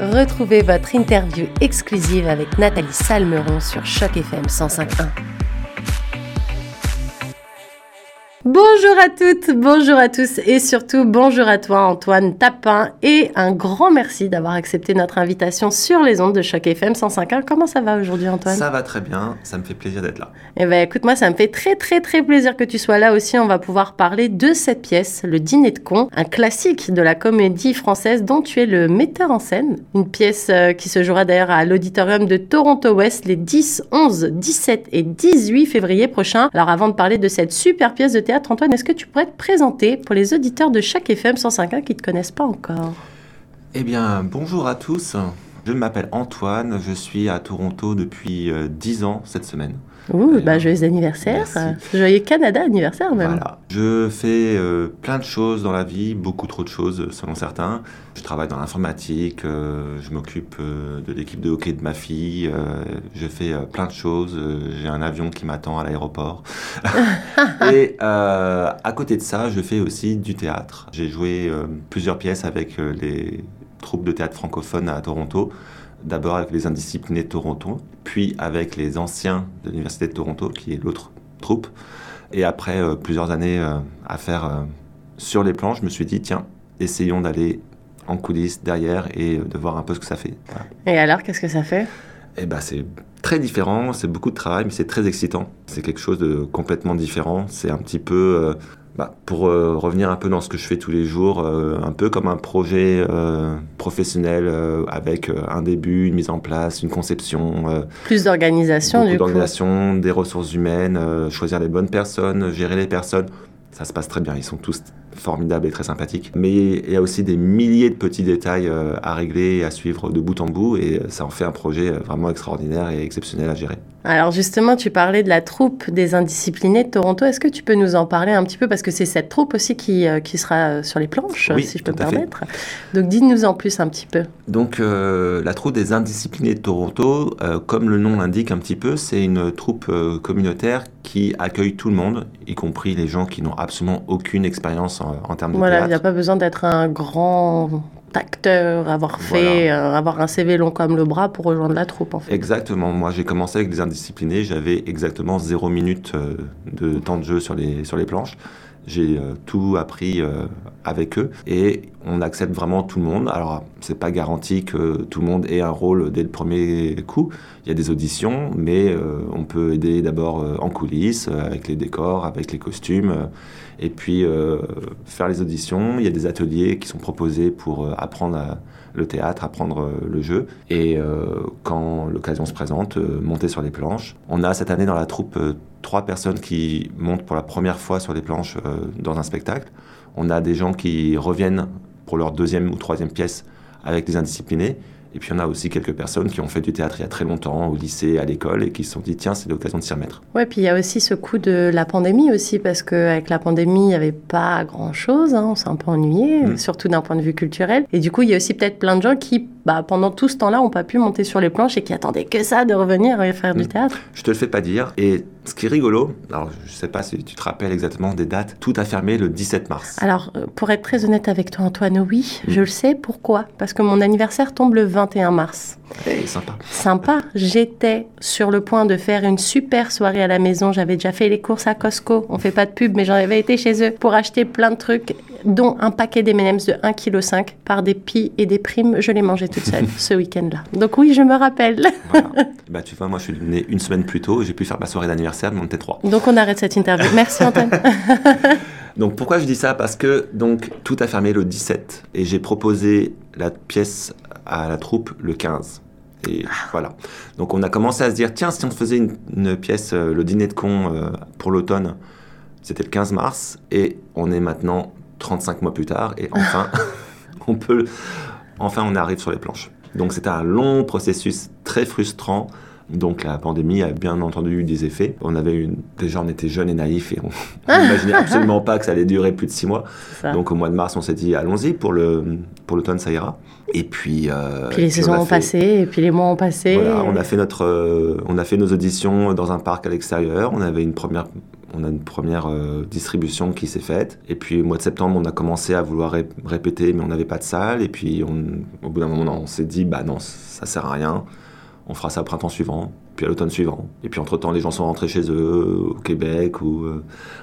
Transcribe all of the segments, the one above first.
Retrouvez votre interview exclusive avec Nathalie Salmeron sur Choc FM 105.1. Bonjour à toutes, bonjour à tous et surtout bonjour à toi Antoine Tapin et un grand merci d'avoir accepté notre invitation sur les ondes de Choc FM 105.1. Comment ça va aujourd'hui Antoine? Ça va très bien, ça me fait plaisir d'être là. Eh ben écoute moi ça me fait très très très plaisir que tu sois là aussi. On va pouvoir parler de cette pièce, Le Dîner de con, un classique de la comédie française dont tu es le metteur en scène. Une pièce euh, qui se jouera d'ailleurs à l'auditorium de Toronto West les 10, 11, 17 et 18 février prochains. Alors avant de parler de cette super pièce de théâtre, Antoine, est-ce que tu pourrais te présenter pour les auditeurs de chaque FM 105.1 qui ne te connaissent pas encore? Eh bien, bonjour à tous. Je m'appelle Antoine, je suis à Toronto depuis 10 euh, ans cette semaine. Ouh, bah, joyeux anniversaire. Joyeux Canada anniversaire même. Voilà. Je fais euh, plein de choses dans la vie, beaucoup trop de choses selon certains. Je travaille dans l'informatique, euh, je m'occupe euh, de l'équipe de hockey de ma fille, je fais plein de choses. J'ai un avion qui m'attend à l'aéroport. Et à côté de ça, je fais aussi du théâtre. J'ai joué plusieurs pièces avec les troupes de théâtre francophone à Toronto d'abord avec les indisciplinés de Toronto, puis avec les anciens de l'Université de Toronto, qui est l'autre troupe. Et après euh, plusieurs années euh, à faire euh, sur les planches, je me suis dit, tiens, essayons d'aller en coulisses derrière et de voir un peu ce que ça fait. Et alors, qu'est-ce que ça fait? Eh ben, c'est très différent, c'est beaucoup de travail, mais c'est très excitant. C'est quelque chose de complètement différent. C'est un petit peu bah, pour euh, revenir un peu dans ce que je fais tous les jours, euh, un peu comme un projet euh, professionnel avec un début, une mise en place, une conception. Plus d'organisation, du d'organisation, des ressources humaines, choisir les bonnes personnes, gérer les personnes. Ça se passe très bien, ils sont tous formidables et très sympathiques. Mais il y a aussi des milliers de petits détails à régler et à suivre de bout en bout, et ça en fait un projet vraiment extraordinaire et exceptionnel à gérer. Alors justement, tu parlais de la troupe des indisciplinés de Toronto. Est-ce que tu peux nous en parler un petit peu? Parce que c'est cette troupe aussi qui, euh, qui sera euh, sur les planches, si je peux me permettre. Donc dis-nous en plus un petit peu. Donc euh, la troupe des indisciplinés de Toronto, comme le nom l'indique un petit peu, c'est une troupe communautaire qui accueille tout le monde, y compris les gens qui n'ont absolument aucune expérience en, en termes de voilà, il n'y a pas besoin d'être un grand acteur, avoir fait, euh, avoir un CV long comme le bras pour rejoindre la troupe en fait. Exactement. Moi j'ai commencé avec des indisciplinés, j'avais exactement zéro minute euh, de temps de jeu sur les, sur les planches. J'ai euh, tout appris avec eux et on accepte vraiment tout le monde. Alors c'est pas garanti que tout le monde ait un rôle dès le premier coup. Il y a des auditions, mais on peut aider d'abord en coulisses avec les décors, avec les costumes et puis euh, faire les auditions. Il y a des ateliers qui sont proposés pour euh, apprendre le théâtre, apprendre euh, le jeu. Et quand l'occasion se présente, monter sur les planches. On a cette année dans la troupe trois personnes qui montent pour la première fois sur les planches dans un spectacle. On a des gens qui reviennent pour leur deuxième ou troisième pièce avec des indisciplinés. Et puis on a aussi quelques personnes qui ont fait du théâtre il y a très longtemps, au lycée, à l'école, et qui se sont dit tiens, c'est l'occasion de s'y remettre. Ouais, puis il y a aussi ce coup de la pandémie aussi, parce qu'avec la pandémie, il n'y avait pas grand-chose, hein, on s'est un peu ennuyé, mm. surtout d'un point de vue culturel. Et du coup, il y a aussi peut-être plein de gens qui, bah, pendant tout ce temps-là, n'ont pas pu monter sur les planches et qui attendaient que ça de revenir et faire du mm. théâtre. Je te le fais pas dire. Et ce qui est rigolo, alors je sais pas si tu te rappelles exactement des dates, tout a fermé le 17 mars. Alors, euh, pour être très honnête avec toi, Antoine, oui, mm. je le sais. Pourquoi? Parce que mon anniversaire tombe le 21 mars. Hey, sympa. Sympa. J'étais sur le point de faire une super soirée à la maison. J'avais déjà fait les courses à Costco. On fait pas de pub, mais j'en avais été chez eux pour acheter plein de trucs, dont un paquet d'M&M's de 1,5 kg par des pis et des primes. Je l'ai mangé toute seule ce week-end-là. Donc oui, je me rappelle. Bah, tu vois, moi, je suis née une semaine plus tôt. J'ai pu faire ma soirée d'anniversaire, mais on était trois. Donc on arrête cette interview. Merci Antoine. donc pourquoi je dis ça? Parce que donc tout a fermé le 17 et j'ai proposé la pièce à la troupe le 15. Et voilà. Donc on a commencé à se dire, tiens, si on faisait une, pièce, euh, le dîner de con euh, pour l'automne, c'était le 15 mars, et on est maintenant 35 mois plus tard, et enfin, on peut, enfin, on arrive sur les planches. Donc c'était un long processus très frustrant donc la pandémie a bien entendu eu des effets. On avait une... Déjà, on était jeunes et naïfs et on n'imaginait absolument pas que ça allait durer plus de six mois. Donc au mois de mars, on s'est dit, allons-y, pour le pour l'automne, ça ira. Et puis... Euh, puis les saisons ont passé, et puis les mois ont passé. Voilà, on a fait notre... Euh, on a fait nos auditions dans un parc à l'extérieur. On avait une première on a une première distribution qui s'est faite. Et puis au mois de septembre, on a commencé à vouloir répéter, mais on n'avait pas de salle. Et puis au bout d'un moment, on s'est dit, bah non, ça sert à rien. On fera ça au printemps suivant, puis à l'automne suivant. Et puis entre-temps, les gens sont rentrés chez eux, au Québec ou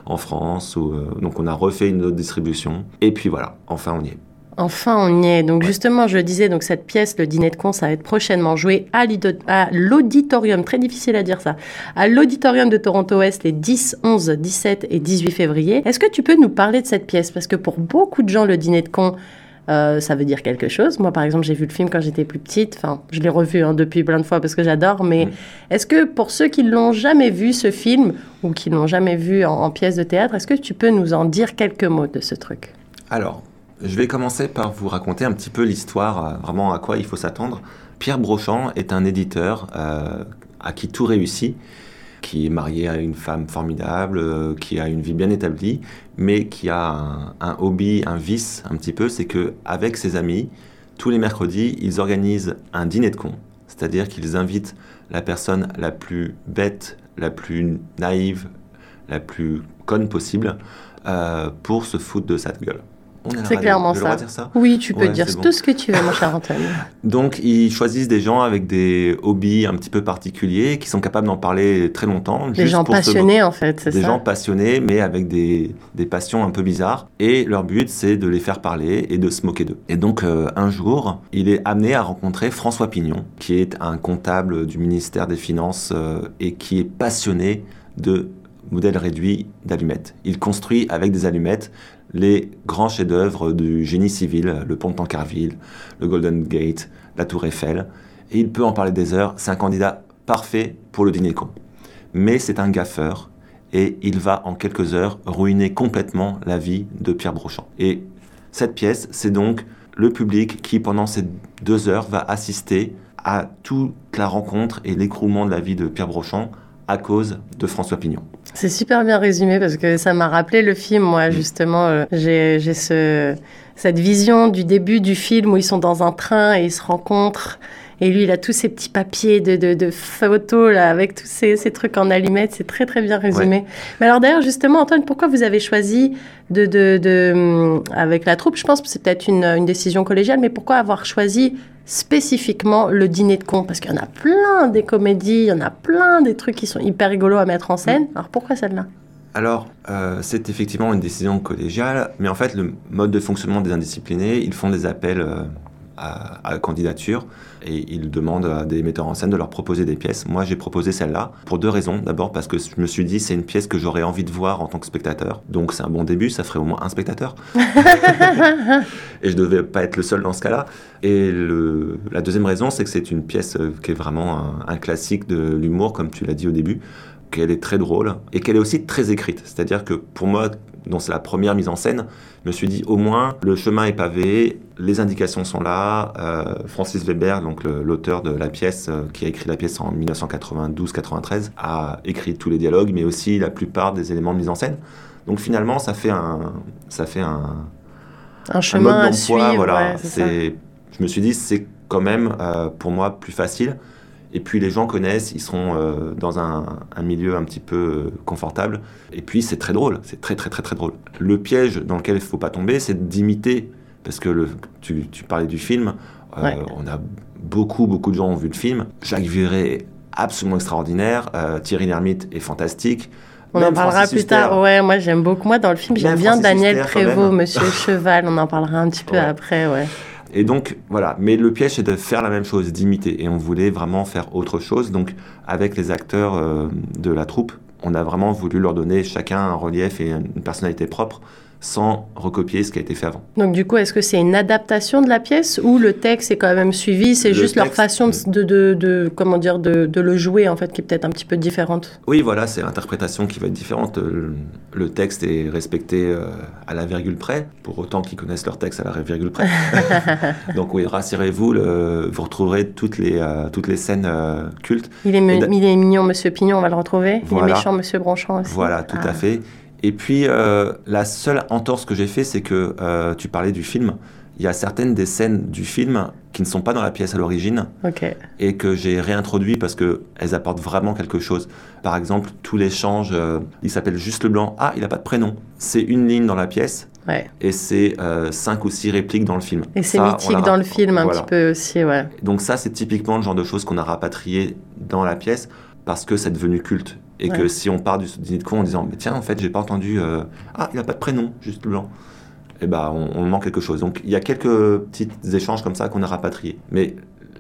en France. Ou, donc on a refait une autre distribution. Et puis voilà, enfin on y est. Enfin, on y est. Donc justement, je le disais, donc cette pièce, le dîner de con, ça va être prochainement joué à l'auditorium, très difficile à dire ça, à l'auditorium de Toronto-Ouest les 10, 11, 17 et 18 février. Est-ce que tu peux nous parler de cette pièce? Parce que pour beaucoup de gens, le dîner de con, euh, ça veut dire quelque chose. Moi, par exemple, j'ai vu le film quand j'étais plus petite. Enfin, je l'ai revu hein, depuis plein de fois parce que j'adore. Mais est-ce que pour ceux qui l'ont jamais vu, ce film, ou qui l'ont jamais vu en, en pièce de théâtre, est-ce que tu peux nous en dire quelques mots de ce truc? Alors, je vais commencer par vous raconter un petit peu l'histoire, euh, vraiment à quoi il faut s'attendre. Pierre Brochant est un éditeur euh, à qui tout réussit, qui est marié à une femme formidable, euh, qui a une vie bien établie, mais qui a un, hobby, un vice un petit peu, c'est que avec ses amis, tous les mercredis, ils organisent un dîner de cons, c'est-à-dire qu'ils invitent la personne la plus bête, la plus naïve, la plus conne possible, pour se foutre de sa gueule. C'est clairement ça. Oui, tu peux dire tout ce que tu veux, mon cher Antoine. Donc, ils choisissent des gens avec des hobbies un petit peu particuliers, qui sont capables d'en parler très longtemps. Des gens passionnés, en fait, c'est ça. Des gens passionnés, mais avec des, des, passions un peu bizarres. Et leur but, c'est de les faire parler et de se moquer d'eux. Et donc, euh, un jour, il est amené à rencontrer François Pignon, qui est un comptable du ministère des Finances euh, et qui est passionné de modèles réduits d'allumettes. Il construit avec des allumettes les grands chefs-d'œuvre du génie civil, le pont de Tancarville, le Golden Gate, la Tour Eiffel. Et il peut en parler des heures. C'est un candidat parfait pour le dîner con. Mais c'est un gaffeur et il va en quelques heures ruiner complètement la vie de Pierre Brochant. Et cette pièce, c'est donc le public qui, pendant ces deux heures, va assister à toute la rencontre et l'écroulement de la vie de Pierre Brochant à cause de François Pignon. C'est super bien résumé parce que ça m'a rappelé le film, moi, justement. Euh, j'ai ce, cette vision du début du film où ils sont dans un train et ils se rencontrent. Et lui, il a tous ces petits papiers de, de, photos là, avec tous ces, ces trucs en allumettes. C'est très, très bien résumé. Mais alors, d'ailleurs, justement, Antoine, pourquoi vous avez choisi de, de, de hum, avec la troupe? Je pense que c'est peut-être une, une décision collégiale, mais pourquoi avoir choisi spécifiquement le dîner de con? Parce qu'il y en a plein des comédies, il y en a plein des trucs qui sont hyper rigolos à mettre en scène. Alors pourquoi celle-là? Alors, euh, c'est effectivement une décision collégiale, mais en fait, le mode de fonctionnement des indisciplinés, ils font des appels euh, à, à, candidature et ils demandent à des metteurs en scène de leur proposer des pièces. Moi, j'ai proposé celle-là pour deux raisons. D'abord parce que je me suis dit c'est une pièce que j'aurais envie de voir en tant que spectateur. Donc c'est un bon début, ça ferait au moins un spectateur. et je devais pas être le seul dans ce cas-là. Et le, la deuxième raison, c'est que c'est une pièce euh, qui est vraiment un, un classique de l'humour, comme tu l'as dit au début qu'elle est très drôle et qu'elle est aussi très écrite. C'est-à-dire que pour moi, dont c'est la première mise en scène, je me suis dit au moins le chemin est pavé, les indications sont là. Euh, Francis Weber, donc l'auteur de la pièce, euh, qui a écrit la pièce en 1992-93, a écrit tous les dialogues, mais aussi la plupart des éléments de mise en scène. Donc finalement, ça fait un, ça fait un, un chemin à suivre. Voilà, je me suis dit c'est quand même euh, pour moi plus facile et puis les gens connaissent, ils seront euh, dans un, milieu un petit peu euh, confortable. Et puis c'est très drôle, c'est très très très très drôle. Le piège dans lequel il ne faut pas tomber, c'est d'imiter. Parce que le, tu, parlais du film, euh, on a beaucoup beaucoup de gens ont vu le film. Jacques Viré est absolument extraordinaire, Thierry Lhermitte est fantastique. On en parlera plus tard. Ouais, moi j'aime beaucoup. Moi dans le film, j'aime bien Daniel Prévost, Monsieur Cheval. On en parlera un petit peu après, ouais. Et donc, voilà. Mais le piège, c'est de faire la même chose, d'imiter. Et on voulait vraiment faire autre chose. Donc, avec les acteurs euh, de la troupe, on a vraiment voulu leur donner chacun un relief et une personnalité propre sans recopier ce qui a été fait avant. Donc du coup, est-ce que c'est une adaptation de la pièce ou le texte est quand même suivi C'est juste leur façon de, de, comment dire de, de, le jouer en fait qui est peut-être un petit peu différente? Oui, voilà, c'est l'interprétation qui va être différente. Le, texte est respecté euh, à la virgule près, pour autant qu'ils connaissent leur texte à la virgule près. Donc oui, rassurez-vous, vous retrouverez toutes les euh, toutes les scènes euh, cultes. Il est, il est mignon, Monsieur Pignon, on va le retrouver. Il est méchant, Monsieur Bronchon aussi. Voilà, tout à ah. fait. Et puis, euh, la seule entorse que j'ai fait, c'est que euh, tu parlais du film. il y a certaines des scènes du film qui ne sont pas dans la pièce à l'origine et que j'ai réintroduit parce qu'elles apportent vraiment quelque chose. Par exemple, tout l'échange, euh, il s'appelle Juste le Blanc. Ah, il n'a pas de prénom. C'est une ligne dans la pièce. Et c'est euh, cinq ou six répliques dans le film. Et c'est mythique dans le film un petit peu aussi, ouais. Donc ça, c'est typiquement le genre de choses qu'on a rapatrié dans la pièce parce que c'est devenu culte. Et que si on part du dîner de con en disant, mais tiens, en fait, j'ai pas entendu, euh, ah, il n'a pas de prénom, juste blanc eh ben, on, manque quelque chose. Donc il y a quelques petits échanges comme ça qu'on a rapatriés. Mais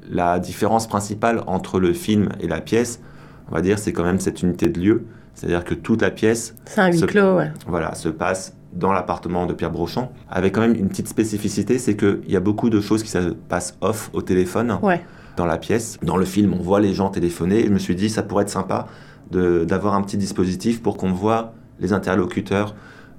la différence principale entre le film et la pièce, on va dire, c'est quand même cette unité de lieu. C'est-à-dire que toute la pièce un huis clos, ouais. voilà, se passe dans l'appartement de Pierre Brochant, avec quand même une petite spécificité, c'est qu'il y a beaucoup de choses qui se passent off au téléphone dans la pièce. Dans le film, on voit les gens téléphoner. Et je me suis dit, ça pourrait être sympa d'avoir un petit dispositif pour qu'on voit les interlocuteurs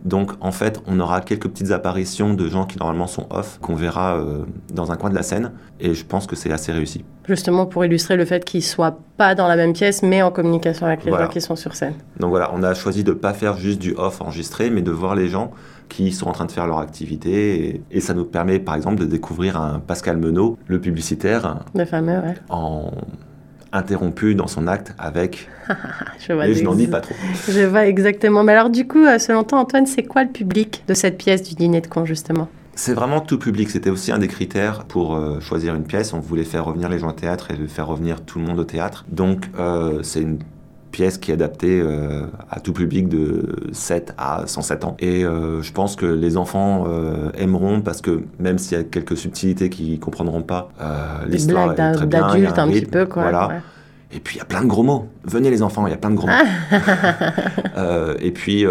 donc en fait, on aura quelques petites apparitions de gens qui normalement sont off, qu'on verra euh, dans un coin de la scène, et je pense que c'est assez réussi. Justement pour illustrer le fait qu'ils soient pas dans la même pièce, mais en communication avec les gens qui sont sur scène. Donc voilà, on a choisi de ne pas faire juste du off enregistré, mais de voir les gens qui sont en train de faire leur activité. Et, ça nous permet, par exemple, de découvrir un Pascal Menot, le publicitaire. Le fameux, ouais. En interrompu dans son acte avec. je vois et je n'en dis pas trop. Je vois exactement. Mais alors, du coup, euh, selon toi, Antoine, c'est quoi le public de cette pièce du dîner de con, justement? C'est vraiment tout public. C'était aussi un des critères pour euh, choisir une pièce. On voulait faire revenir les gens au théâtre et faire revenir tout le monde au théâtre. Donc, euh, c'est une pièce qui est adaptée euh, à tout public de 7 à 107 ans. Et euh, je pense que les enfants euh, aimeront parce que même s'il y a quelques subtilités qu'ils comprendront pas, l'histoire est très bien. D'adulte un, petit peu, quoi. Voilà. Et puis il y a plein de gros mots. Venez les enfants, il y a plein de gros mots. et puis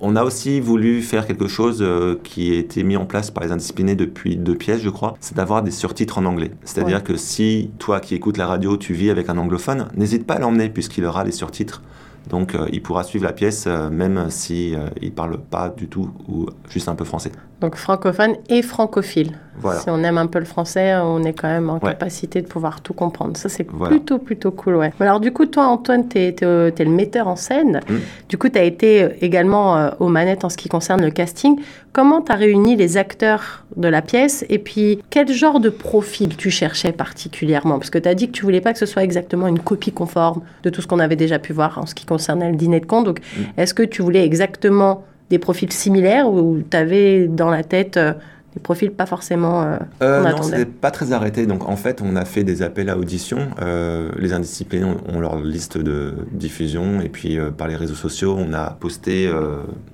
on a aussi voulu faire quelque chose euh, qui a été mis en place par les indisciplinés depuis deux pièces, je crois, c'est d'avoir des surtitres en anglais. C'est-à-dire que si toi qui écoutes la radio, tu vis avec un anglophone, n'hésite pas à l'emmener puisqu'il aura les surtitres. Donc euh, il pourra suivre la pièce euh, même si il parle pas du tout ou juste un peu français. Donc francophone et francophile. Si on aime un peu le français, on est quand même en capacité de pouvoir tout comprendre. Ça, c'est plutôt, plutôt cool, ouais. Alors, du coup, toi, Antoine, tu es, le metteur en scène. Mm. Du coup, tu as été euh, également euh, aux manettes en ce qui concerne le casting. Comment tu as réuni les acteurs de la pièce Et puis, quel genre de profil tu cherchais particulièrement? Parce que tu as dit que tu voulais pas que ce soit exactement une copie conforme de tout ce qu'on avait déjà pu voir en ce qui concernait le dîner de con. Donc, mm. est-ce que tu voulais exactement des profils similaires ou tu avais dans la tête euh, des profils pas forcément euh, euh Non, c'était pas très arrêté. Donc en fait, on a fait des appels à audition. Euh, les indisciplinés ont, leur liste de diffusion et puis par les réseaux sociaux, on a posté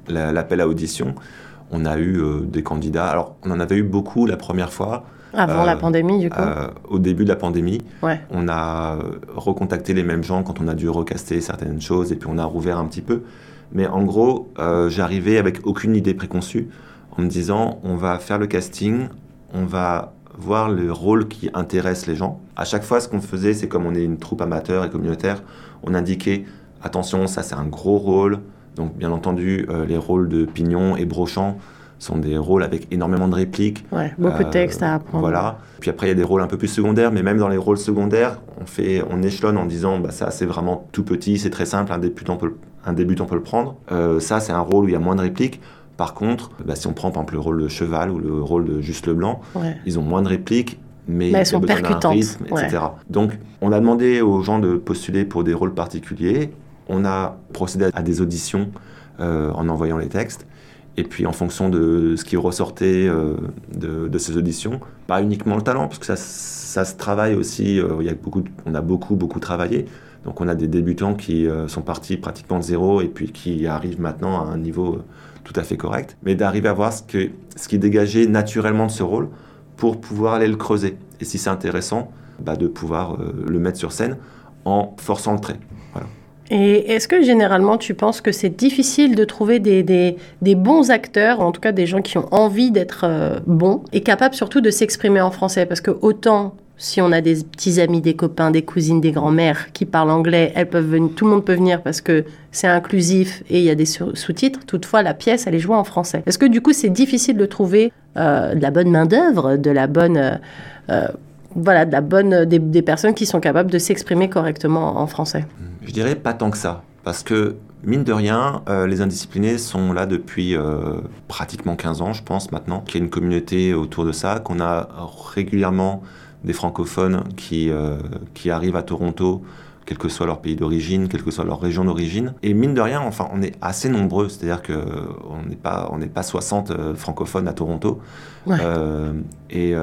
l'appel à audition. On a eu des candidats. Alors on en avait eu beaucoup la première fois. Avant la pandémie, du coup Au début de la pandémie. Ouais. On a recontacté les mêmes gens quand on a dû recaster certaines choses et puis on a rouvert un petit peu. Mais en gros, euh, j'arrivais avec aucune idée préconçue en me disant on va faire le casting, on va voir le rôle qui intéresse les gens. À chaque fois, ce qu'on faisait, c'est comme on est une troupe amateur et communautaire, on indiquait attention, ça c'est un gros rôle. Donc, bien entendu, euh, les rôles de Pignon et Brochant sont des rôles avec énormément de répliques. Ouais, beaucoup de textes à apprendre. Voilà. Puis après, il y a des rôles un peu plus secondaires, mais même dans les rôles secondaires, on, fait, on échelonne en disant bah, ça c'est vraiment tout petit, c'est très simple, un débutant peut, un débutant peut le prendre. Euh, ça, c'est un rôle où il y a moins de répliques. Par contre, bah, si on prend par exemple le rôle de cheval ou le rôle de juste le blanc, ils ont moins de répliques, mais, elles sont percutantes, etc. Donc, on a demandé aux gens de postuler pour des rôles particuliers. On a procédé à des auditions euh, en envoyant les textes. Et puis en fonction de ce qui ressortait euh, de, ces auditions, pas uniquement le talent, parce que ça, ça se travaille aussi, il y a beaucoup, on a beaucoup, beaucoup travaillé, donc on a des débutants qui euh, sont partis pratiquement de zéro et puis qui arrivent maintenant à un niveau euh, tout à fait correct. Mais d'arriver à voir ce, qui dégageait naturellement de ce rôle pour pouvoir aller le creuser. Et si c'est intéressant, bah, de pouvoir euh, le mettre sur scène en forçant le trait. Et est-ce que généralement tu penses que c'est difficile de trouver des, bons acteurs, en tout cas des gens qui ont envie d'être bons et capables surtout de s'exprimer en français? Parce que autant si on a des petits amis, des copains, des cousines, des grands-mères qui parlent anglais, elles peuvent venir, tout le monde peut venir parce que c'est inclusif et il y a des sous-titres. Toutefois, la pièce, elle est jouée en français. Est-ce que du coup, c'est difficile de trouver euh, de la bonne main-d'œuvre, de la bonne. Euh, euh, voilà, de la bonne, des, personnes qui sont capables de s'exprimer correctement en français? Je dirais pas tant que ça. Parce que Mine de rien, les indisciplinés sont là depuis pratiquement 15 ans, je pense maintenant, qu'il y a une communauté autour de ça, qu'on a régulièrement des francophones qui, euh, qui arrivent à Toronto quel que soit leur pays d'origine, quelle que soit leur région d'origine. Et mine de rien, enfin, on est assez nombreux, c'est-à-dire qu'on n'est pas, on pas 60 francophones à Toronto. et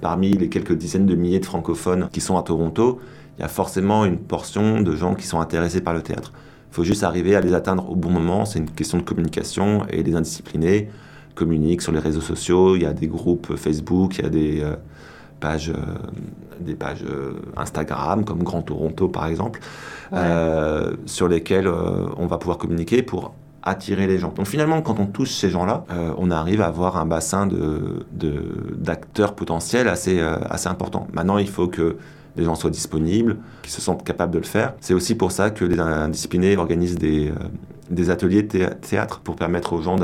parmi les quelques dizaines de milliers de francophones qui sont à Toronto, il y a forcément une portion de gens qui sont intéressés par le théâtre. Il faut juste arriver à les atteindre au bon moment, c'est une question de communication, et les indisciplinés communiquent sur les réseaux sociaux, il y a des groupes Facebook, il y a des euh, pages, euh, des pages euh, Instagram, comme Grand Toronto par exemple, sur lesquelles on va pouvoir communiquer pour attirer les gens. Donc finalement, quand on touche ces gens-là, on arrive à avoir un bassin d'acteurs de, d'acteurs potentiels assez, assez important. Maintenant, il faut que les gens soient disponibles, qu'ils se sentent capables de le faire. C'est aussi pour ça que les indisciplinés organisent des, euh, des ateliers de théâtre pour permettre aux gens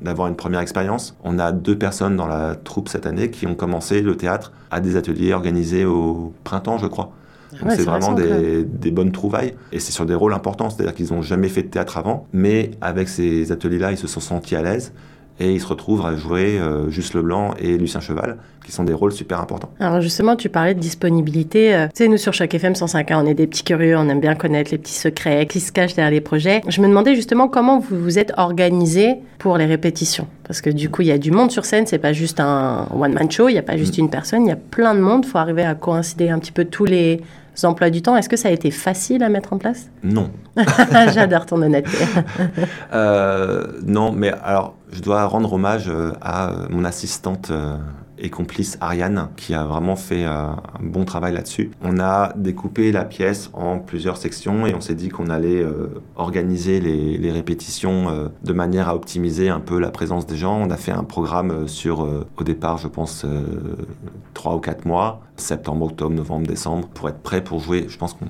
d'avoir une première expérience. On a deux personnes dans la troupe cette année qui ont commencé le théâtre à des ateliers organisés au printemps, je crois. Ah c'est vraiment des, des, bonnes trouvailles et c'est sur des rôles importants, c'est-à-dire qu'ils n'ont jamais fait de théâtre avant, mais avec ces ateliers-là, ils se sont sentis à l'aise et il se retrouve à jouer euh, Juste Leblanc et Lucien Cheval, qui sont des rôles super importants. Alors justement, tu parlais de disponibilité. Euh, tu sais, nous sur chaque FM 105.1, on est des petits curieux, on aime bien connaître les petits secrets qui se cachent derrière les projets. Je me demandais justement comment vous vous êtes organisé pour les répétitions? Parce que du coup, il y a du monde sur scène, c'est pas juste un one-man show, il n'y a pas juste mm. une personne, il y a plein de monde. Il faut arriver à coïncider un petit peu tous les emplois du temps. Est-ce que ça a été facile à mettre en place? Non. J'adore ton honnêteté. euh, non, mais alors, je dois rendre hommage euh, à mon assistante euh, et complice Ariane, qui a vraiment fait euh, un bon travail là-dessus. On a découpé la pièce en plusieurs sections et on s'est dit qu'on allait organiser les, répétitions de manière à optimiser un peu la présence des gens. On a fait un programme sur, au départ, je pense, trois ou quatre mois, septembre, octobre, novembre, décembre, pour être prêt pour jouer. Je pense qu'on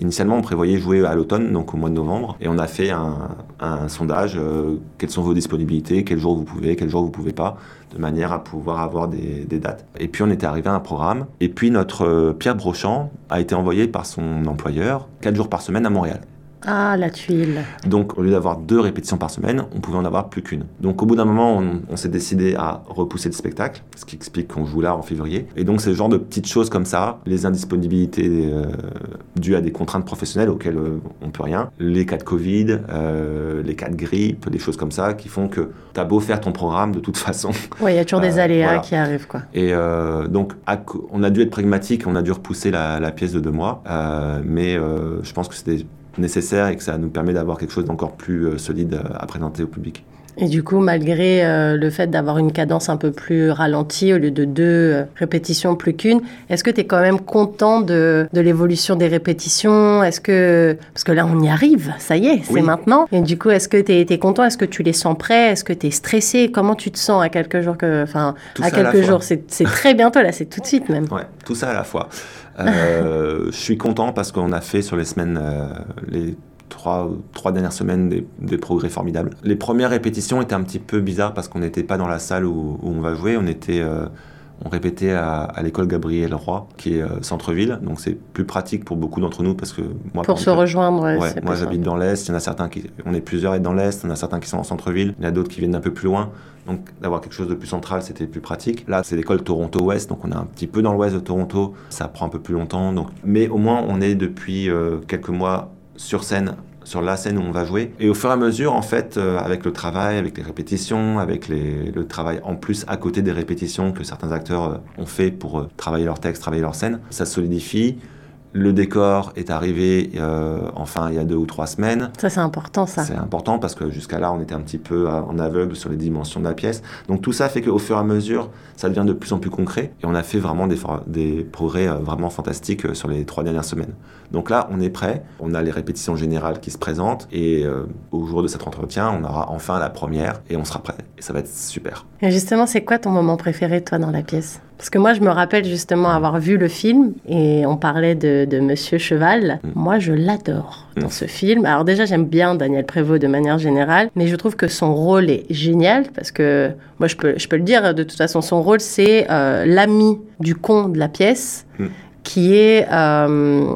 Initialement, on prévoyait jouer à l'automne, donc au mois de novembre, et on a fait un, sondage euh, quelles sont vos disponibilités, quel jour vous pouvez, quel jour vous pouvez pas, de manière à pouvoir avoir des, dates. Et puis on était arrivé à un programme, et puis notre euh, Pierre Brochant a été envoyé par son employeur quatre jours par semaine à Montréal. Ah, la tuile. Donc, au lieu d'avoir deux répétitions par semaine, on pouvait en avoir plus qu'une. Donc, au bout d'un moment, on, s'est décidé à repousser le spectacle, ce qui explique qu'on joue là en février. Et donc, c'est le genre de petites choses comme ça, les indisponibilités euh, dues à des contraintes professionnelles auxquelles euh, on peut rien, les cas de Covid, euh, les cas de grippe, des choses comme ça, qui font que tu as beau faire ton programme de toute façon. Oui, il y a toujours des aléas qui arrivent, quoi. Et donc, on a dû être pragmatique, on a dû repousser la, la pièce de deux mois, mais je pense que c'était nécessaire et que ça nous permet d'avoir quelque chose d'encore plus euh, solide euh, à présenter au public. Et du coup, malgré euh, le fait d'avoir une cadence un peu plus ralentie au lieu de deux répétitions plus qu'une, est-ce que tu es quand même content de, de l'évolution des répétitions? Est-ce que parce que là on y arrive, ça y est, c'est maintenant. Et du coup, est-ce que tu es, content? Est-ce que tu les sens prêts? Est-ce que tu es stressé? Comment tu te sens à quelques jours que enfin à quelques jours, c'est très bientôt là, c'est tout de suite même. Ouais, tout ça à la fois. Euh, je suis content parce qu'on a fait sur les semaines, euh, les trois, dernières semaines, des, progrès formidables. Les premières répétitions étaient un petit peu bizarres parce qu'on n'était pas dans la salle où, on va jouer, on était... Euh, on répétait à, l'école Gabriel Roy, qui est centre-ville, donc c'est plus pratique pour beaucoup d'entre nous parce que moi pour se rejoindre. Ouais, moi j'habite dans l'est, il y en a certains qui, on est plusieurs à être dans l'est, il y en a certains qui sont en centre-ville, il y en a d'autres qui viennent un peu plus loin. Donc d'avoir quelque chose de plus central, c'était plus pratique. Là, c'est l'école Toronto-Ouest, donc on est un petit peu dans l'ouest de Toronto. Ça prend un peu plus longtemps. Donc... Mais au moins, on est depuis euh, quelques mois sur scène sur la scène où on va jouer. Et au fur et à mesure, en fait, euh, avec le travail, avec les répétitions, avec le travail en plus à côté des répétitions que certains acteurs euh, ont fait pour travailler leur texte, travailler leur scène, ça solidifie. Le décor est arrivé euh, enfin il y a deux ou trois semaines. Ça c'est important ça. C'est important parce que jusqu'à là on était un petit peu en aveugle sur les dimensions de la pièce. Donc tout ça fait qu'au fur et à mesure ça devient de plus en plus concret et on a fait vraiment des, des progrès euh, vraiment fantastiques euh, sur les trois dernières semaines. Donc là on est prêt, on a les répétitions générales qui se présentent et au jour de cet entretien on aura enfin la première et on sera prêt et ça va être super. Et justement c'est quoi ton moment préféré toi dans la pièce? Parce que moi, je me rappelle justement avoir vu le film et on parlait de, de Monsieur Cheval. Mm. Moi, je l'adore dans mm. ce film. Alors déjà, j'aime bien Daniel Prévost de manière générale, mais je trouve que son rôle est génial parce que moi, je peux, je peux le dire, de toute façon, son rôle, c'est euh, l'ami du con de la pièce. Mm qui est, euh,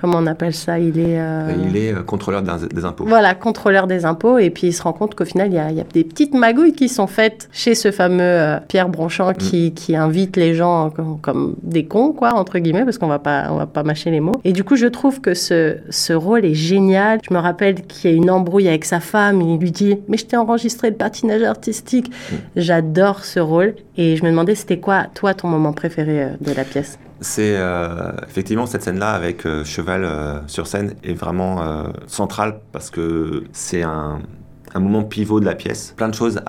comment on appelle ça Il est... euh, Il est euh, contrôleur des, impôts. Voilà, contrôleur des impôts. Et puis il se rend compte qu'au final, il y, a, il y a des petites magouilles qui sont faites chez ce fameux Pierre Bronchant qui, qui invite les gens comme, comme des cons, quoi, entre guillemets, parce qu'on va pas, on va pas mâcher les mots. Et du coup, je trouve que ce, ce rôle est génial. Je me rappelle qu'il y a une embrouille avec sa femme. Il lui dit Mais je t'ai enregistré le patinage artistique. J'adore ce rôle. Et je me demandais, c'était quoi, toi, ton moment préféré de la pièce? C'est euh, effectivement cette scène-là avec euh, Cheval euh, sur scène est vraiment centrale parce que c'est un, un moment pivot de la pièce. Plein de choses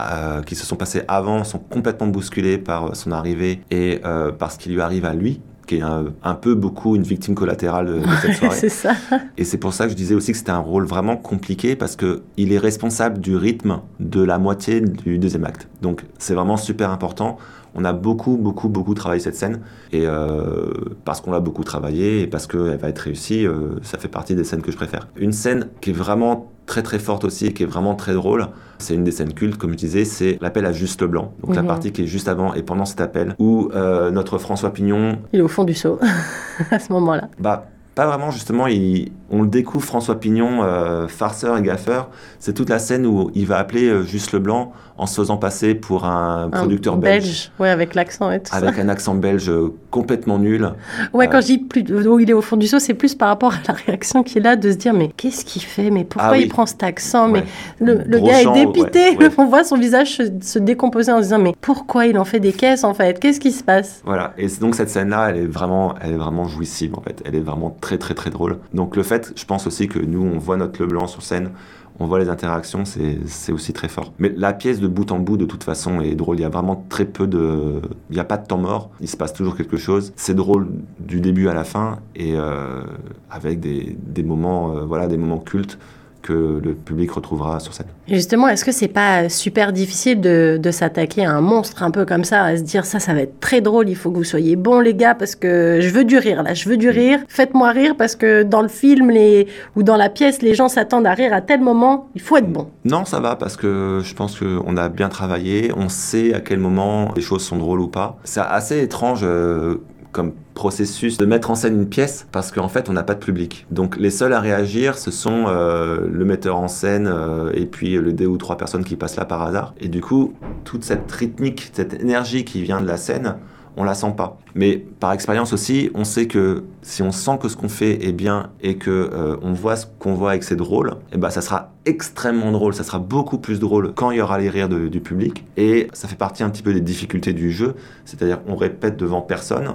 qui se sont passées avant sont complètement bousculées par son arrivée et par ce qui lui arrive à lui qui est un, un peu beaucoup une victime collatérale de, de cette soirée. c'est ça. Et c'est pour ça que je disais aussi que c'était un rôle vraiment compliqué parce que il est responsable du rythme de la moitié du deuxième acte. Donc c'est vraiment super important. On a beaucoup, beaucoup, beaucoup travaillé cette scène et euh, parce qu'on l'a beaucoup travaillé et parce qu'elle va être réussie, euh, ça fait partie des scènes que je préfère. Une scène qui est vraiment très très forte aussi et qui est vraiment très drôle, c'est une des scènes cultes, comme je disais, c'est l'appel à Juste Leblanc. Donc la Mhm. partie qui est juste avant et pendant cet appel où euh, notre François Pignon Il est au fond du seau à ce moment-là. bah, pas vraiment, justement. Il, on le découvre, François Pignon, euh, farceur et gaffeur. C'est toute la scène où il va appeler euh, Juste Leblanc en se faisant passer pour un producteur Un belge. Ouais, avec l'accent et tout Avec un accent belge euh, complètement nul. Ouais, euh, quand je dis plus, où il est au fond du seau, c'est plus par rapport à la réaction qu'il a de se dire mais qu'est-ce qu'il fait? Mais pourquoi Ah oui. il prend cet accent? Ouais. Mais le, gars est dépité. ouais, ouais. On voit son visage se, se décomposer en se disant mais pourquoi il en fait des caisses en fait? Qu'est-ce qui se passe? Voilà. Et donc cette scène-là, elle est vraiment, elle est vraiment jouissive en fait. Elle est vraiment très très très drôle. Donc le fait, je pense aussi que nous, on voit notre Leblanc sur scène. On voit les interactions, c'est aussi très fort. Mais la pièce de bout en bout, de toute façon, est drôle. Il y a vraiment très peu de... Il n'y a pas de temps mort. Il se passe toujours quelque chose. C'est drôle du début à la fin et euh, avec des, des moments, euh, voilà, des moments cultes que le public retrouvera sur scène. Justement, est-ce que c'est pas super difficile de, de s'attaquer à un monstre un peu comme ça, à se dire ça, ça va être très drôle, il faut que vous soyez bons les gars parce que je veux du rire là, je veux du rire, faites-moi rire parce que dans le film les, ou dans la pièce, les gens s'attendent à rire à tel moment, il faut être bon. Non, ça va parce que je pense qu'on a bien travaillé, on sait à quel moment les choses sont drôles ou pas. C'est assez étrange euh, comme processus de mettre en scène une pièce parce qu'en fait on n'a pas de public. Donc les seuls à réagir ce sont euh, le metteur en scène euh, et puis le deux ou trois personnes qui passent là par hasard. Et du coup toute cette rythmique, cette énergie qui vient de la scène, on la sent pas. Mais par expérience aussi, on sait que si on sent que ce qu'on fait est bien et que euh, on voit ce qu'on voit et que c'est drôle, et ben ça sera extrêmement drôle. Ça sera beaucoup plus drôle quand il y aura les rires du public. Et ça fait partie un petit peu des difficultés du jeu, c'est-à-dire on répète devant personne,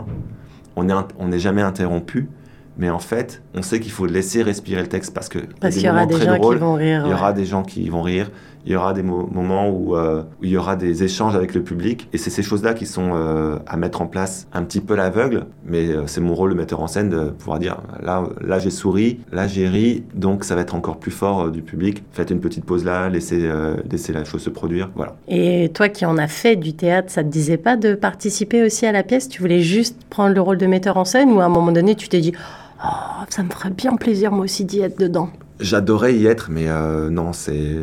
on n'est on n'est jamais interrompu. Mais en fait, on sait qu'il faut laisser respirer le texte parce que Parce qu'il y aura moments des très gens drôles, qui vont rire. il y ouais. aura des gens qui vont rire, il y aura des mo- moments où, euh, où il y aura des échanges avec le public. Et c'est ces choses-là qui sont euh, à mettre en place un petit peu l'aveugle. Mais euh, c'est mon rôle de metteur en scène de pouvoir dire là, là j'ai souri, là j'ai ri, donc ça va être encore plus fort du public. Faites une petite pause là, laissez, laissez la chose se produire. Voilà. Et toi qui en as fait du théâtre, ça te disait pas de participer aussi à la pièce? Tu voulais juste prendre le rôle de metteur en scène ou à un moment donné tu t'es dit oh, ça me ferait bien plaisir moi aussi d'y être dedans? J'adorais y être, mais euh, non, c'est.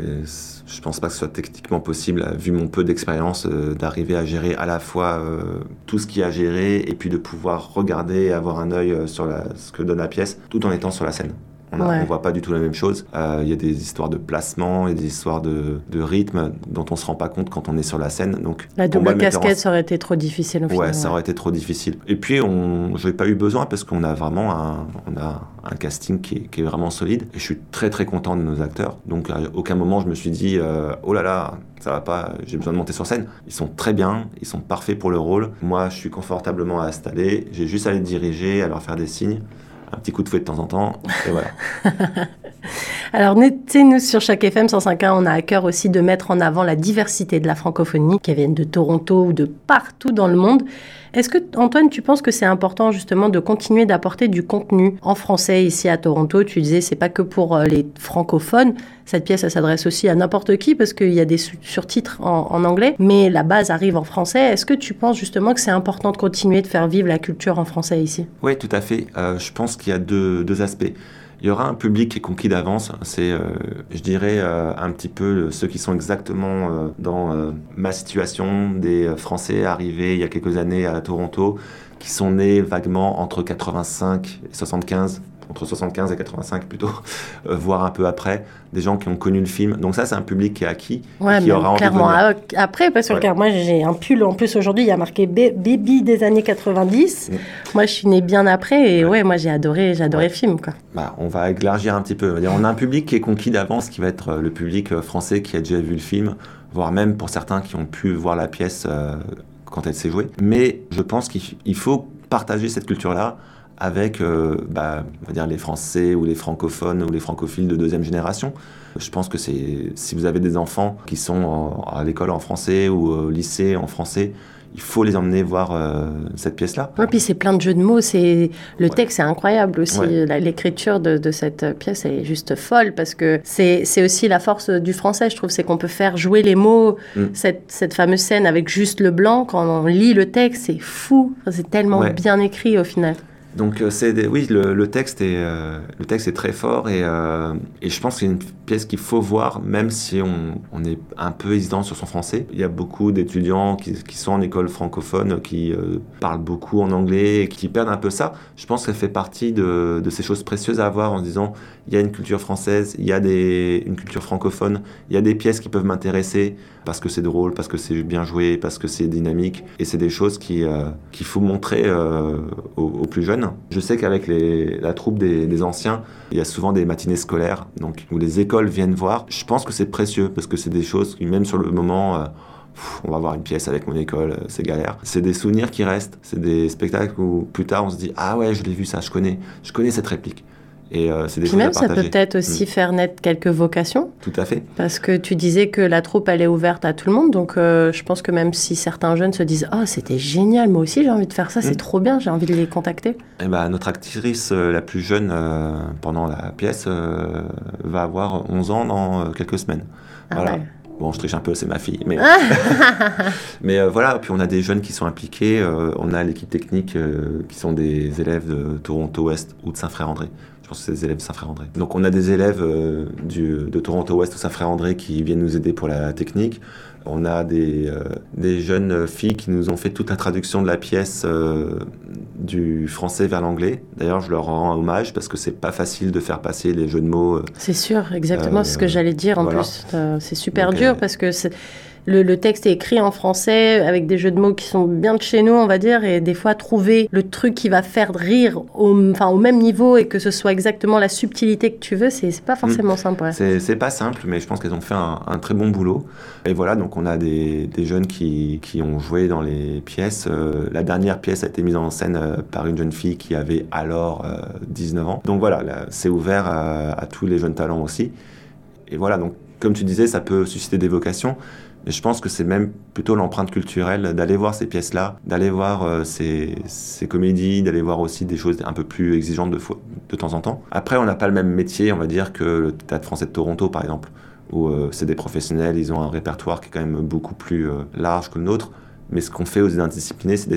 Je pense pas que ce soit techniquement possible, euh, vu mon peu d'expérience, euh, d'arriver à gérer à la fois euh, tout ce qu'il y a à gérer et puis de pouvoir regarder et avoir un œil sur ce que donne la pièce, tout en étant sur la scène. On ne voit pas du tout la même chose. Euh, Il y a des histoires de placement et des histoires de, de rythme dont on se rend pas compte quand on est sur la scène. Donc, La double en casquette, ça aurait été trop difficile au final. Ouais, ça aurait été trop difficile. Et puis, on, je n'ai pas eu besoin parce qu'on a vraiment un, on a un casting qui est, qui est vraiment solide. Et je suis très très content de nos acteurs. Donc, à aucun moment je me suis dit, euh, oh là là, ça va pas, j'ai besoin de monter sur scène. Ils sont très bien, ils sont parfaits pour le rôle. Moi, je suis confortablement installé. J'ai juste à les diriger, à leur faire des signes. Un petit coup de fouet de temps en temps, et voilà. Alors, tu sais, nous, sur chaque FM 105.1, on a à cœur aussi de mettre en avant la diversité de la francophonie, qui viennent de Toronto ou de partout dans le monde. Est-ce que, Antoine, tu penses que c'est important justement de continuer d'apporter du contenu en français ici à Toronto? Tu disais, c'est pas que pour euh, les francophones. Cette pièce, elle s'adresse aussi à n'importe qui parce qu'il y a des surtitres en, en anglais, mais la base arrive en français. Est-ce que tu penses justement que c'est important de continuer de faire vivre la culture en français ici? Oui, tout à fait. Euh, je pense qu'il y a deux aspects. Il y aura un public qui est conquis d'avance. C'est, euh, je dirais, euh, un petit peu ceux qui sont exactement euh, dans ma situation, des Français arrivés il y a quelques années à Toronto, qui sont nés vaguement entre 85 et 75 entre 75 et 85 plutôt, euh, voire un peu après, des gens qui ont connu le film. Donc ça, c'est un public qui est acquis, ouais, qui aura clairement après, parce que moi j'ai un pull en plus aujourd'hui, il y a marqué Baby des années 90. Mm. Moi, je suis née bien après et ouais, moi j'ai adoré, j'ai adoré le film quoi. Bah, on va élargir un petit peu. On a un public qui est conquis d'avance, qui va être euh, le public euh, français qui a déjà vu le film, voire même pour certains qui ont pu voir la pièce quand elle s'est jouée. Mais je pense qu'il faut partager cette culture-là avec euh, bah, on va dire les Français ou les francophones ou les francophiles de deuxième génération. Je pense que c'est si vous avez des enfants qui sont à l'école en français ou au lycée en français, il faut les emmener voir euh, cette pièce-là. Et puis c'est plein de jeux de mots, c'est le texte est incroyable aussi. L'écriture de, cette pièce est juste folle parce que c'est aussi la force du français, je trouve, c'est qu'on peut faire jouer les mots. Mm. Cette, cette, fameuse scène avec juste le blanc, quand on lit le texte, c'est fou. c'est tellement bien écrit au final. Donc euh, c'est oui, le, texte est euh, le texte est très fort et, euh, et je pense que c'est une pièce qu'il faut voir même si on, on, est un peu hésitant sur son français. Il y a beaucoup d'étudiants qui, qui, sont en école francophone qui parlent beaucoup en anglais et qui perdent un peu ça. Je pense que ça fait partie de, de, ces choses précieuses à avoir en disant il y a une culture française, il y a une culture francophone, il y a des pièces qui peuvent m'intéresser parce que c'est drôle, parce que c'est bien joué, parce que c'est dynamique et c'est des choses qui qu'il faut montrer aux, aux plus jeunes je sais qu'avec la troupe des, anciens, il y a souvent des matinées scolaires, donc où les écoles viennent voir. Je pense que c'est précieux parce que c'est des choses qui, même sur le moment, euh, on va voir une pièce avec mon école, euh, c'est galère. C'est des souvenirs qui restent. C'est des spectacles où plus tard on se dit ah ouais, je l'ai vu ça, je connais, je connais cette réplique. Et euh, c'est des Puis même, ça peut peut-être aussi mm. faire naître quelques vocations. Tout à fait. Parce que tu disais que la troupe, elle est ouverte à tout le monde. Donc, euh, je pense que même si certains jeunes se disent Oh, c'était génial, moi aussi j'ai envie de faire ça, c'est mm. trop bien, j'ai envie de les contacter. Et eh ben, notre actrice euh, la plus jeune pendant la pièce va avoir 11 ans dans quelques semaines. Ah voilà. Bon, je triche un peu, c'est ma fille. Mais, mais voilà, puis on a des jeunes qui sont impliqués. on a l'équipe technique qui sont des élèves de Toronto Ouest ou de Saint-Frère-André. Pense que c'est des élèves de Saint-Frère-André. Donc on a des élèves euh, du, de Toronto Ouest ou Saint-Frère-André qui viennent nous aider pour la technique. On a des, euh, des, jeunes filles qui nous ont fait toute la traduction de la pièce euh, du français vers l'anglais. D'ailleurs, je leur rends hommage parce que c'est pas facile de faire passer les jeux de mots. c'est sûr, exactement ce que j'allais dire en plus. c'est super dur parce que c'est le, texte est écrit en français avec des jeux de mots qui sont bien de chez nous, on va dire, et des fois trouver le truc qui va faire rire au, enfin, au même niveau et que ce soit exactement la subtilité que tu veux, c'est pas forcément mm. simple. C'est pas simple, mais je pense qu'elles ont fait un, très bon boulot. Et voilà, donc on a des, jeunes qui, ont joué dans les pièces. Euh, la dernière pièce a été mise en scène euh, par une jeune fille qui avait alors 19 euh, ans. Donc voilà, c'est ouvert à tous les jeunes talents aussi. Et voilà, donc comme tu disais, ça peut susciter des vocations. Mais je pense que c'est même plutôt l'empreinte culturelle d'aller voir ces pièces-là, d'aller voir euh, ces, comédies, d'aller voir aussi des choses un peu plus exigeantes de, de temps en temps. Après, on n'a pas le même métier, on va dire, que le Théâtre français de Toronto, par exemple, où euh, c'est des professionnels, ils ont un répertoire qui est quand même beaucoup plus euh, large que le nôtre. Mais ce qu'on fait aux indisciplinés, c'est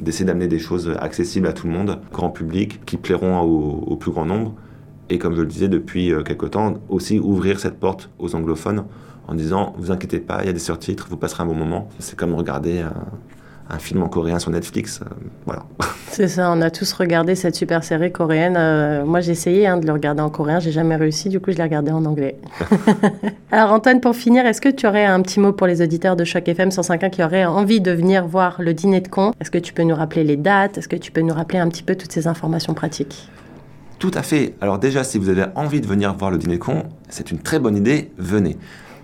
d'essayer d'amener des choses accessibles à tout le monde, grand public, qui plairont au, au plus grand nombre. Et comme je le disais depuis quelque temps, aussi ouvrir cette porte aux anglophones en disant vous inquiétez pas, il y a des surtitres, vous passerez un bon moment. C'est comme regarder un, film en coréen sur Netflix. Euh, voilà. C'est ça, on a tous regardé cette super série coréenne. Euh, moi, j'ai essayé hein, de le regarder en coréen, j'ai jamais réussi, du coup, je l'ai regardé en anglais. Alors, Antoine, pour finir, est-ce que tu aurais un petit mot pour les auditeurs de Choc FM 105.1 qui auraient envie de venir voir le dîner de con Est-ce que tu peux nous rappeler les dates? Est-ce que tu peux nous rappeler un petit peu toutes ces informations pratiques? Tout à fait. Alors déjà, si vous avez envie de venir voir le dîner de con, c'est une très bonne idée, venez.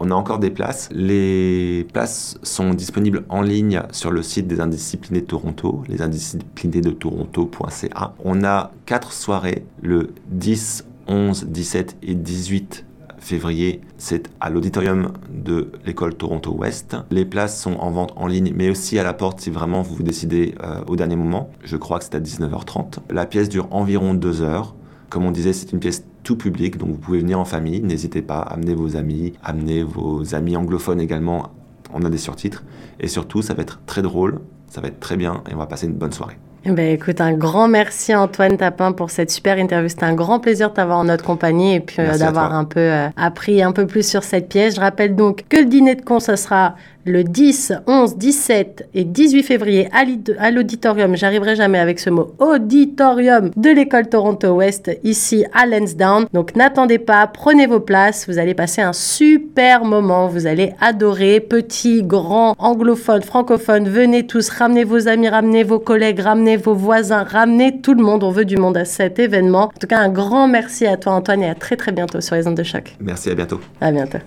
On a encore des places. Les places sont disponibles en ligne sur le site des Indisciplinés de Toronto, lesindisciplinés de Toronto.ca. On a quatre soirées le 10, 11, 17 et 18 février, c'est à l'auditorium de l'école Toronto Ouest. Les places sont en vente en ligne, mais aussi à la porte si vraiment vous vous décidez euh, au dernier moment. Je crois que c'est à 19h30. La pièce dure environ deux heures. Comme on disait, c'est une pièce tout public, donc vous pouvez venir en famille. N'hésitez pas, amener vos amis, amener vos amis anglophones également. On a des surtitres. Et surtout, ça va être très drôle, ça va être très bien et on va passer une bonne soirée. Eh ben, écoute, un grand merci Antoine Tapin pour cette super interview. C'était un grand plaisir de t'avoir en notre compagnie et puis euh, d'avoir un peu euh, appris un peu plus sur cette pièce. Je rappelle donc que le dîner de con, ça sera le 10, 11, 17 et 18 février à l'auditorium, j'arriverai jamais avec ce mot, auditorium de l'école Toronto West ici à Lansdowne. Donc n'attendez pas, prenez vos places, vous allez passer un super moment, vous allez adorer, petits, grands, anglophones, francophones, venez tous, ramenez vos amis, ramenez vos collègues, ramenez vos voisins, ramenez tout le monde, on veut du monde à cet événement. En tout cas, un grand merci à toi Antoine et à très très bientôt sur les ondes de choc. Merci, à bientôt. À bientôt.